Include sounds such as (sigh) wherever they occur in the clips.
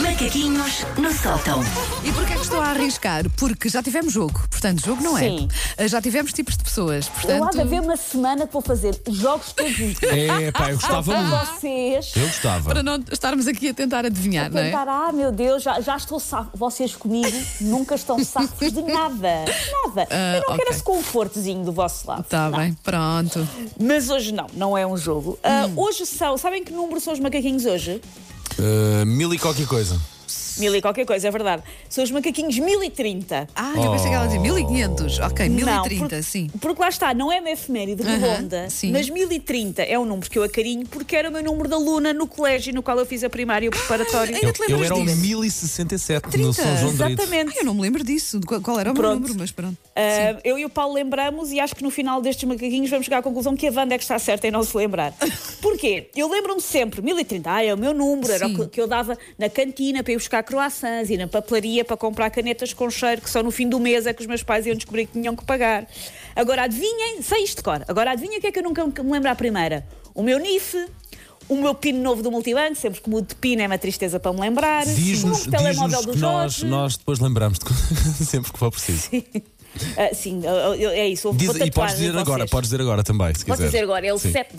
Macaquinhos no sótão. E porquê é que estou a arriscar? Porque já tivemos jogo. Portanto, jogo não Sim. é. Já tivemos tipos de pessoas. Eu há Portanto, de haver uma semana que vou fazer os jogos todos os dias. É, pá, eu gostava Para muito. vocês. Eu gostava. para não estarmos aqui a tentar adivinhar, não é? Tentar, ah, meu Deus, já, já estou safo. Vocês comigo nunca estão safos de nada. Nada. Ah, eu não quero ok. esse confortozinho do vosso lado. Está bem, pronto. Mas hoje não, não é um jogo. Ah, Hum. Hoje são, sabem que número são os macaquinhos hoje? Uh, mil e qualquer coisa. Mil e qualquer coisa, é verdade. São os macaquinhos 1030. Ah, eu pensei que ela dizia 1500. Ok, 1030, Não, porque, sim. Porque lá está, não é uma efeméride redonda, sim. mas 1030 é um número que eu acarinho porque era o meu número de aluna no colégio no qual eu fiz a primária e o preparatório. (gasps) ainda Eu, te lembras eu era o disso? 1067 no 30, São João. Exatamente. Ai, eu não me lembro disso. Qual, era o meu Pronto. número? Mas pronto. Ah, eu e o Paulo lembramos e acho que no final destes macaquinhos vamos chegar à conclusão que a Wanda é que está certa em não se lembrar. (laughs) Porquê? Eu lembro-me sempre, 1030, ah, é o meu número, era o Sim. que- que eu dava na cantina para ir buscar croissants e na papelaria para comprar canetas com cheiro, que só no fim do mês é que os meus pais iam descobrir que tinham que pagar. Agora adivinhem, sei isto de cor, agora adivinhem o que é que eu nunca me lembro à primeira? O meu NIF. O meu PIN novo do multibanco, sempre que mudo de PIN é uma tristeza para me lembrar. o Diz-nos telemóvel diz-nos do nós, nós depois lembramos de (laughs) sempre que for preciso. Sim, ah, é isso. Diz- e podes dizer agora, podes dizer agora também, se Posso quiser. dizer agora, é o Sim. 7.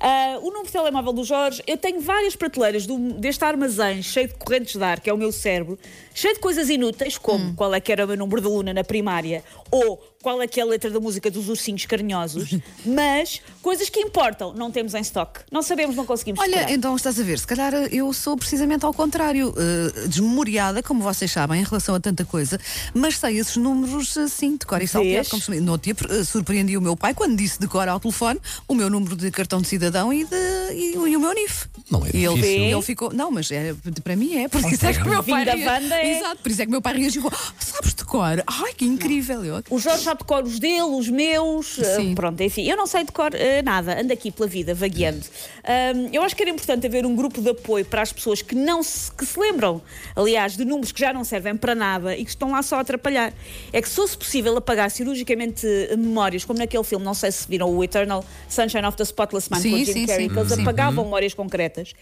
Ah, o número de telemóvel do Jorge, eu tenho várias prateleiras do- deste armazém cheio de correntes de ar, que é o meu cérebro, cheio de coisas inúteis, como Hum. qual é que era o meu número de aluna na primária, ou qual é que é a letra da música dos ursinhos carinhosos, (laughs) mas coisas que importam, não temos em stock. Não sabemos, não conseguimos Olha, decorar. então estás a ver, se calhar eu sou precisamente ao contrário, eh, desmemoriada, como vocês sabem, em relação a tanta coisa, mas sei esses números assim, de cor e salteado, Vês? como se No outro dia eh, surpreendi o meu pai quando disse de cor ao telefone o meu número de cartão de cidadão e, de, e, o- e o meu NIF. Não é e ele, difícil. ele ficou. Não, mas é, para mim é, por isso é que o meu pai. Vindo da rea- banda é. Exato, por isso é que o meu pai reagiu. "Ah, Sabes de cor? Ai, que incrível! Eu, O Jorge já decora os dele, os meus, Sim. pronto, enfim. Eu não sei decor ah, nada, ando aqui pela vida, vagueando. Ahm, eu acho que era importante haver um grupo de apoio para as pessoas que não se, que se lembram, aliás, de números que já não servem para nada e que estão lá só a atrapalhar. É que se fosse possível apagar cirurgicamente eh, memórias, como naquele filme, não sei se viram o Eternal Sunshine of the Spotless Mind Sim, com Jim sim, Carrey, sim. que eles Sim. apagavam memórias concretas.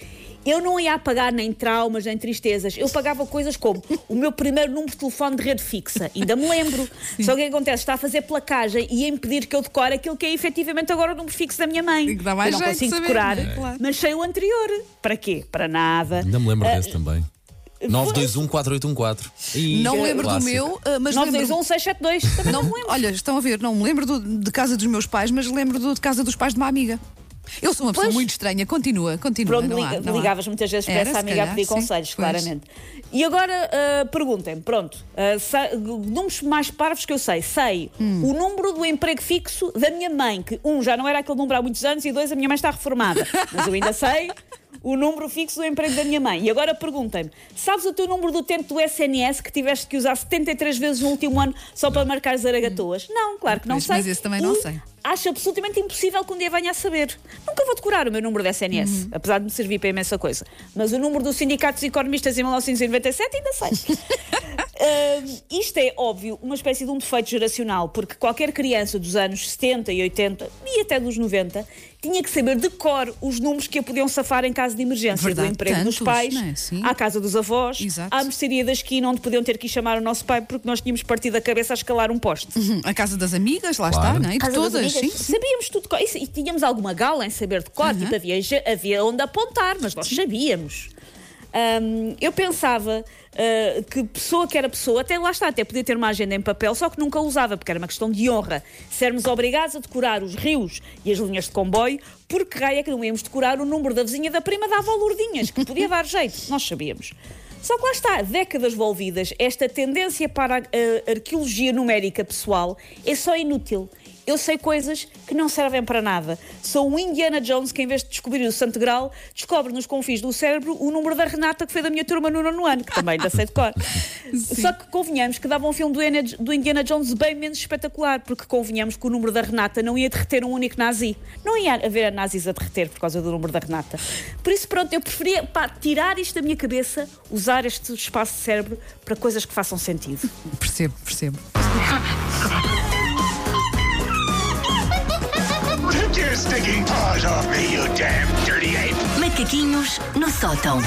Eu não ia apagar nem traumas, nem tristezas. Eu pagava coisas como o meu primeiro número de telefone de rede fixa. Ainda me lembro. (laughs) O que acontece? Está a fazer placagem e a impedir que eu decore aquilo que é efetivamente agora o número fixo da minha mãe. E que dá mais eu não consigo saber, decorar, não é? Claro. mas sei o anterior. Para quê? Para nada. Ainda me lembro Ah, desse também. 921-4814. Ih, não me lembro do meu, eh, mas lembro. 921 672. Também não me lembro. Olha, estão a ver, não me lembro do- de casa dos meus pais, mas lembro do- de casa dos pais de uma amiga. Eu sou uma pessoa Pois. muito estranha, continua, continua. Pronto, não há, liga- há. ligavas muitas vezes para Era, essa amiga a calhar, pedir sim. conselhos, Pois. claramente. E agora ah, perguntem-me, pronto, ah, sa- números mais parvos que eu sei. Sei Hum. o número do emprego fixo da minha mãe, que um, já não era aquele número há muitos anos, e dois, a minha mãe está reformada. Mas eu ainda sei o número fixo do emprego da minha mãe. E agora perguntem-me, sabes o teu número do tempo do SNS que tiveste que usar 73 vezes no último ano só para marcar zaragatoas? Não, claro que não Pois, sei. mas esse também não E sei. Acho absolutamente impossível que um dia venha a saber. Nunca vou decorar o meu número de SNS, Uhum. apesar de me servir para imensa coisa. Mas o número dos sindicatos economistas em 1997 ainda sei. (laughs) Ahm, isto é, óbvio, uma espécie de um defeito geracional, porque qualquer criança dos anos 70 e 80 e até dos 90 tinha que saber de cor os números que a podiam safar em caso de emergência Verdade, do emprego dos tantos, pais, não é? À casa dos avós, Exato. à mercearia da esquina, onde podiam ter que ir chamar o nosso pai porque nós tínhamos partido a cabeça a escalar um poste. Hum, A casa das amigas, lá Claro. está, não é? E de todas, sim. amigas, Sabíamos tudo. Isso- E tínhamos alguma gala em saber de cor, tipo, havia, ja- havia onde apontar, mas nós sabíamos. Hum, eu pensava ah, que pessoa que era pessoa, até lá está, até podia ter uma agenda em papel, só que nunca usava, porque era uma questão de honra. Sermos obrigados a decorar os rios e as linhas de comboio, porque raio é que não íamos decorar o número da vizinha da prima da avó Lourdinhas, que podia dar (laughs) jeito, nós sabíamos. Só que lá está, décadas envolvidas, esta tendência para a, a arqueologia numérica pessoal é só inútil. Eu sei coisas que não servem para nada. Sou um Indiana Jones que, em vez de descobrir o Santo Grau, descobre nos confins do cérebro o número da Renata que foi da minha turma no nono ano, que também ainda sei de cor. Só que convenhamos que dava um filme do Indiana, do Indiana Jones bem menos espetacular, porque convenhamos que o número da Renata não ia derreter um único nazi. Não ia haver nazis a derreter por causa do número da Renata. Por isso, pronto, eu preferia pá, tirar isto da minha cabeça, usar este espaço de cérebro para coisas que façam sentido. Percebo, percebo. (laughs) paws off me, you damn dirty ape! Macaquinhos no sótão.